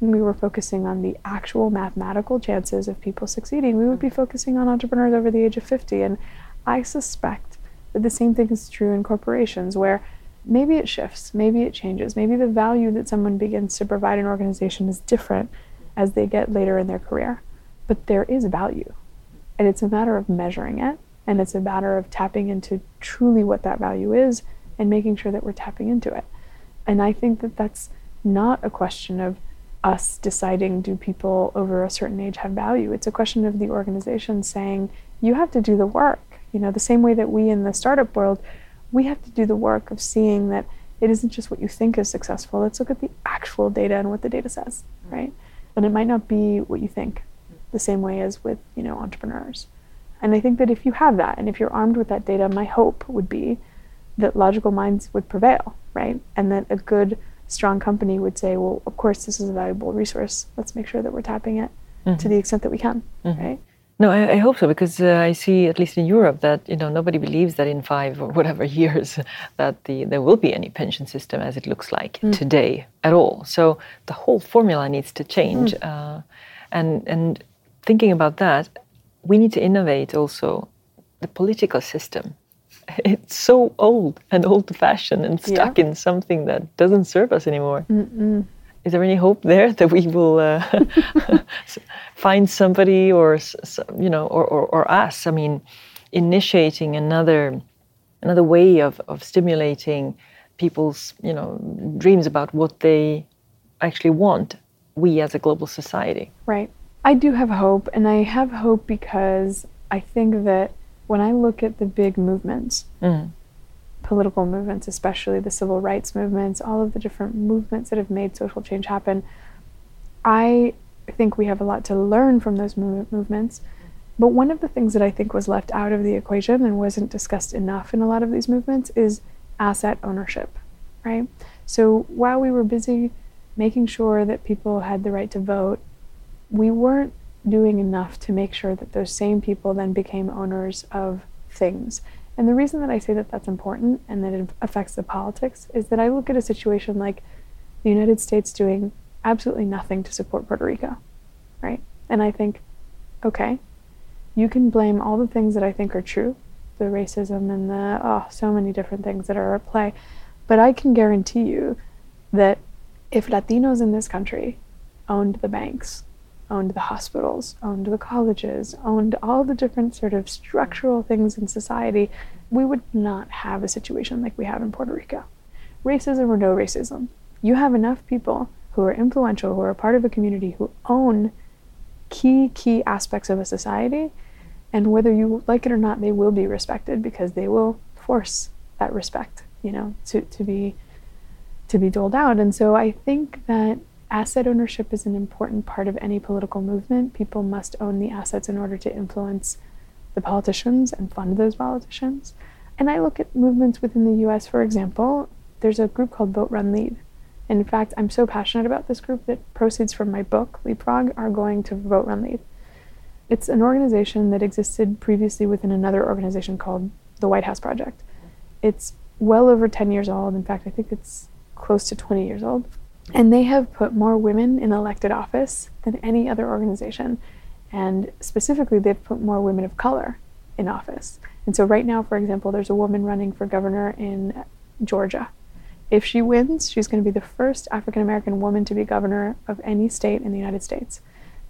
and we were focusing on the actual mathematical chances of people succeeding, we would be mm. focusing on entrepreneurs over the age of 50. And I suspect that the same thing is true in corporations where maybe it shifts, maybe it changes, maybe the value that someone begins to provide an organization is different as they get later in their career. But there is value. And it's a matter of measuring it, and it's a matter of tapping into truly what that value is and making sure that we're tapping into it. And I think that that's not a question of us deciding do people over a certain age have value. It's a question of the organization saying you have to do the work. You know, the same way that we in the startup world, we have to do the work of seeing that it isn't just what you think is successful. Let's look at the actual data and what the data says, right? And it might not be what you think, the same way as with, you know, entrepreneurs. And I think that if you have that and if you're armed with that data, my hope would be that logical minds would prevail, right? And that a good strong company would say, well, of course, this is a valuable resource. Let's make sure that we're tapping it mm-hmm. to the extent that we can, mm-hmm. right? No, I, I, hope so because uh, I see, at least in Europe, that you know nobody believes that in five or whatever years that the there will be any pension system as it looks like mm. today at all. So the whole formula needs to change, mm. uh, and and thinking about that, we need to innovate also the political system it's so old and old fashioned and stuck yeah. in something that doesn't serve us anymore. Mm-mm. Is there any hope there that we will uh, find somebody or you know or, or, or, us? I mean, initiating another another way of, of stimulating people's you know dreams about what they actually want we as a global society right i do have hope and i have hope because i think that when i look at the big movements mm. political movements especially the civil rights movements all of the different movements that have made social change happen i think we have a lot to learn from those movements but one of the things that I think was left out of the equation and wasn't discussed enough in a lot of these movements is asset ownership, right? So while we were busy making sure that people had the right to vote, we weren't doing enough to make sure that those same people then became owners of things. And the reason that I say that that's important and that it affects the politics is that I look at a situation like the United States doing absolutely nothing to support Puerto Rico, right? And I think, okay, you can blame all the things that I think are true, the racism and the, oh, so many different things that are at play. But I can guarantee you that if Latinos in this country owned the banks, owned the hospitals, owned the colleges, owned all the different sort of structural things in society, we would not have a situation like we have in Puerto Rico. Racism or no racism, you have enough people who are influential, who are part of a community, who own key, key aspects of a society and whether you like it or not they will be respected because they will force that respect you know to, to be to be doled out and so i think that asset ownership is an important part of any political movement people must own the assets in order to influence the politicians and fund those politicians and i look at movements within the us for example there's a group called vote run lead in fact i'm so passionate about this group that proceeds from my book leapfrog are going to vote run lead it's an organization that existed previously within another organization called the White House Project. It's well over 10 years old. In fact, I think it's close to 20 years old. And they have put more women in elected office than any other organization. And specifically, they've put more women of color in office. And so, right now, for example, there's a woman running for governor in Georgia. If she wins, she's going to be the first African American woman to be governor of any state in the United States.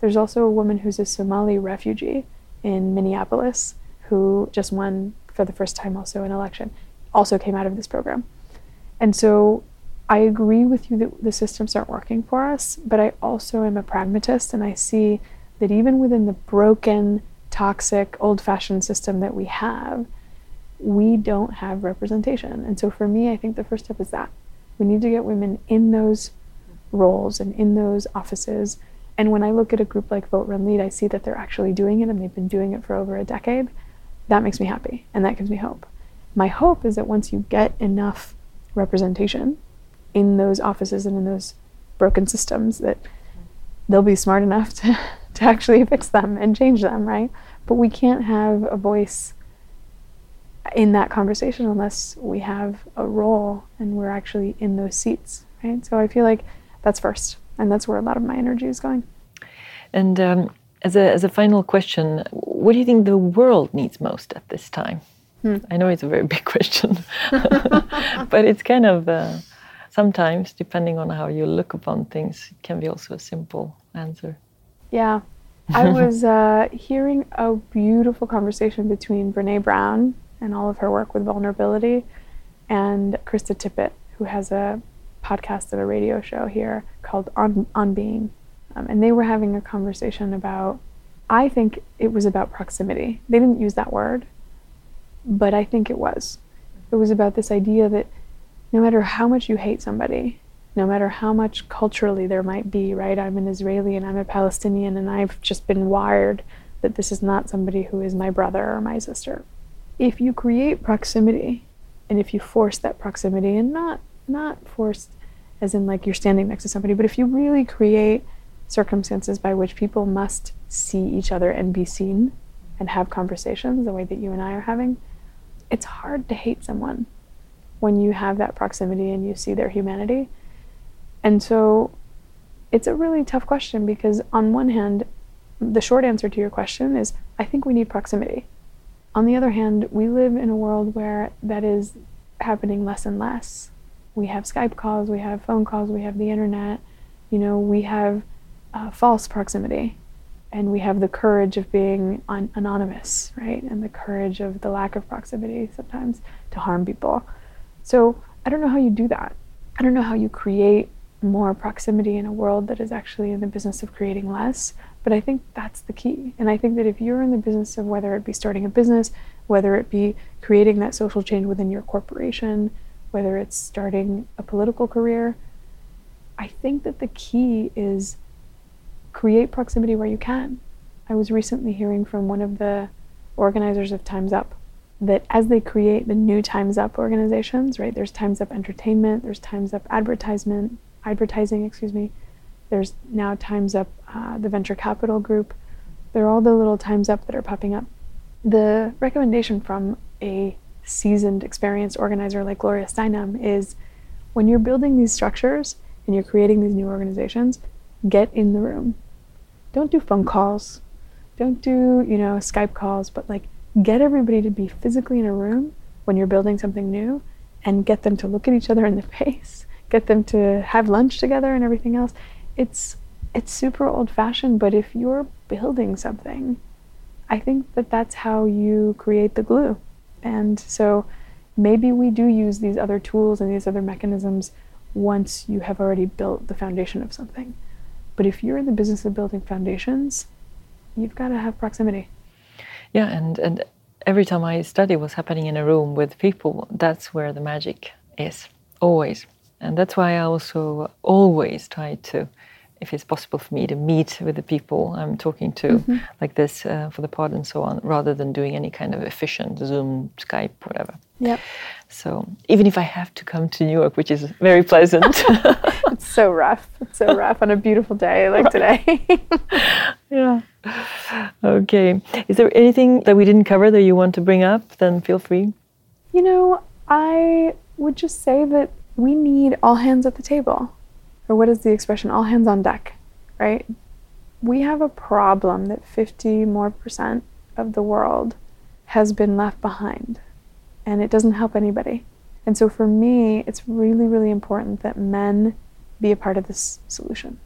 There's also a woman who's a Somali refugee in Minneapolis who just won for the first time also an election, also came out of this program. And so I agree with you that the systems aren't working for us, but I also am a pragmatist and I see that even within the broken, toxic, old fashioned system that we have, we don't have representation. And so for me, I think the first step is that we need to get women in those roles and in those offices and when I look at a group like Vote Run Lead, I see that they're actually doing it and they've been doing it for over a decade. That makes me happy and that gives me hope. My hope is that once you get enough representation in those offices and in those broken systems, that they'll be smart enough to, to actually fix them and change them, right? But we can't have a voice in that conversation unless we have a role and we're actually in those seats, right? So I feel like that's first and that's where a lot of my energy is going. And um, as a as a final question, what do you think the world needs most at this time? Hmm. I know it's a very big question, but it's kind of uh, sometimes, depending on how you look upon things, it can be also a simple answer. Yeah, I was uh, hearing a beautiful conversation between Brene Brown and all of her work with vulnerability, and Krista Tippett, who has a podcast and a radio show here called On, On Being. Um, and they were having a conversation about, I think it was about proximity. They didn't use that word, but I think it was. It was about this idea that no matter how much you hate somebody, no matter how much culturally there might be, right? I'm an Israeli and I'm a Palestinian, and I've just been wired that this is not somebody who is my brother or my sister. If you create proximity, and if you force that proximity, and not not forced as in like you're standing next to somebody, but if you really create circumstances by which people must see each other and be seen and have conversations the way that you and I are having, it's hard to hate someone when you have that proximity and you see their humanity. And so it's a really tough question because, on one hand, the short answer to your question is I think we need proximity. On the other hand, we live in a world where that is happening less and less we have Skype calls, we have phone calls, we have the internet, you know, we have uh, false proximity. and we have the courage of being anonymous, right? And the courage of the lack of proximity sometimes to harm people. So I don't know how you do that. I don't know how you create more proximity in a world that is actually in the business of creating less. But I think that's the key. And I think that if you're in the business of whether it be starting a business, whether it be creating that social change within your corporation, whether it's starting a political career, I think that the key is create proximity where you can. I was recently hearing from one of the organizers of Time's Up that as they create the new Time's Up organizations, right? There's Time's Up Entertainment, there's Time's Up Advertisement, advertising, excuse me. There's now Time's Up, uh, the venture capital group. They're all the little Time's Up that are popping up. The recommendation from a seasoned, experienced organizer like Gloria Steinem is when you're building these structures and you're creating these new organizations, get in the room. Don't do phone calls. Don't do, you know, Skype calls, but like get everybody to be physically in a room when you're building something new and get them to look at each other in the face, get them to have lunch together and everything else. It's it's super old fashioned, but if you're building something, I think that that's how you create the glue. And so maybe we do use these other tools and these other mechanisms once you have already built the foundation of something. But if you're in the business of building foundations, you've got to have proximity. Yeah, and, and every time I study what's happening in a room with people, that's where the magic is, always. And that's why I also always try to if it's possible for me to meet with the people I'm talking to, mm-hmm. like this uh, for the pod and so on, rather than doing any kind of efficient Zoom, Skype, whatever. Yeah. So even if I have to come to New York, which is very pleasant, it's so rough. It's so rough on a beautiful day like today. yeah. Okay. Is there anything that we didn't cover that you want to bring up? Then feel free. You know, I would just say that we need all hands at the table or what is the expression, all hands on deck, right? We have a problem that 50 more percent of the world has been left behind, and it doesn't help anybody. And so for me, it's really, really important that men be a part of this solution.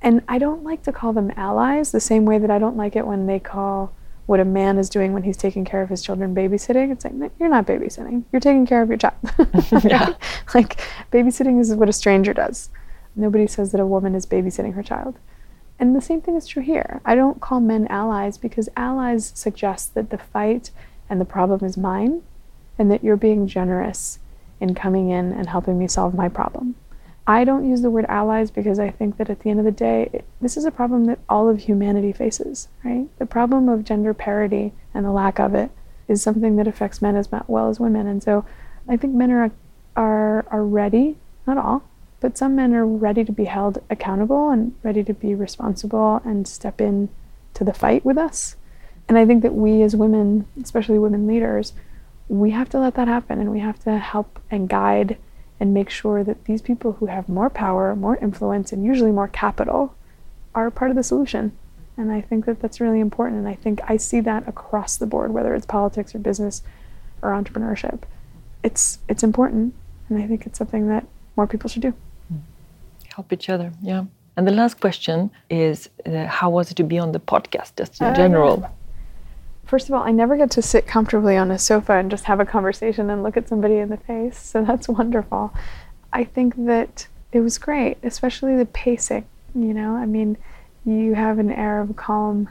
And I don't like to call them allies the same way that I don't like it when they call what a man is doing when he's taking care of his children babysitting. It's like, you're not babysitting, you're taking care of your child. yeah. Like, babysitting is what a stranger does. Nobody says that a woman is babysitting her child. And the same thing is true here. I don't call men allies because allies suggest that the fight and the problem is mine and that you're being generous in coming in and helping me solve my problem. I don't use the word allies because I think that at the end of the day, it, this is a problem that all of humanity faces, right? The problem of gender parity and the lack of it is something that affects men as well as women. And so I think men are, are, are ready, not all, but some men are ready to be held accountable and ready to be responsible and step in to the fight with us. And I think that we as women, especially women leaders, we have to let that happen and we have to help and guide and make sure that these people who have more power, more influence, and usually more capital are part of the solution. And I think that that's really important. And I think I see that across the board, whether it's politics or business or entrepreneurship. It's, it's important. And I think it's something that more people should do help each other. Yeah. And the last question is uh, how was it to be on the podcast, just in uh, general? First of all, I never get to sit comfortably on a sofa and just have a conversation and look at somebody in the face. So that's wonderful. I think that it was great, especially the pacing. You know, I mean, you have an air of calm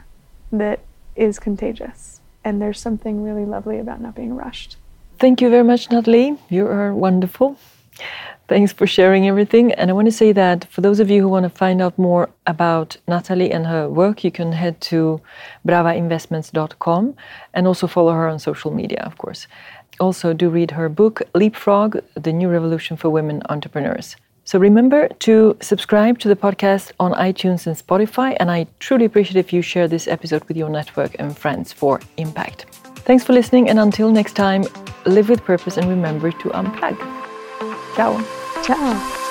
that is contagious. And there's something really lovely about not being rushed. Thank you very much, Nathalie. You are wonderful. Thanks for sharing everything. And I want to say that for those of you who want to find out more about Nathalie and her work, you can head to bravainvestments.com and also follow her on social media, of course. Also, do read her book, Leapfrog The New Revolution for Women Entrepreneurs. So remember to subscribe to the podcast on iTunes and Spotify. And I truly appreciate if you share this episode with your network and friends for impact. Thanks for listening. And until next time, live with purpose and remember to unplug. Chao. Chao.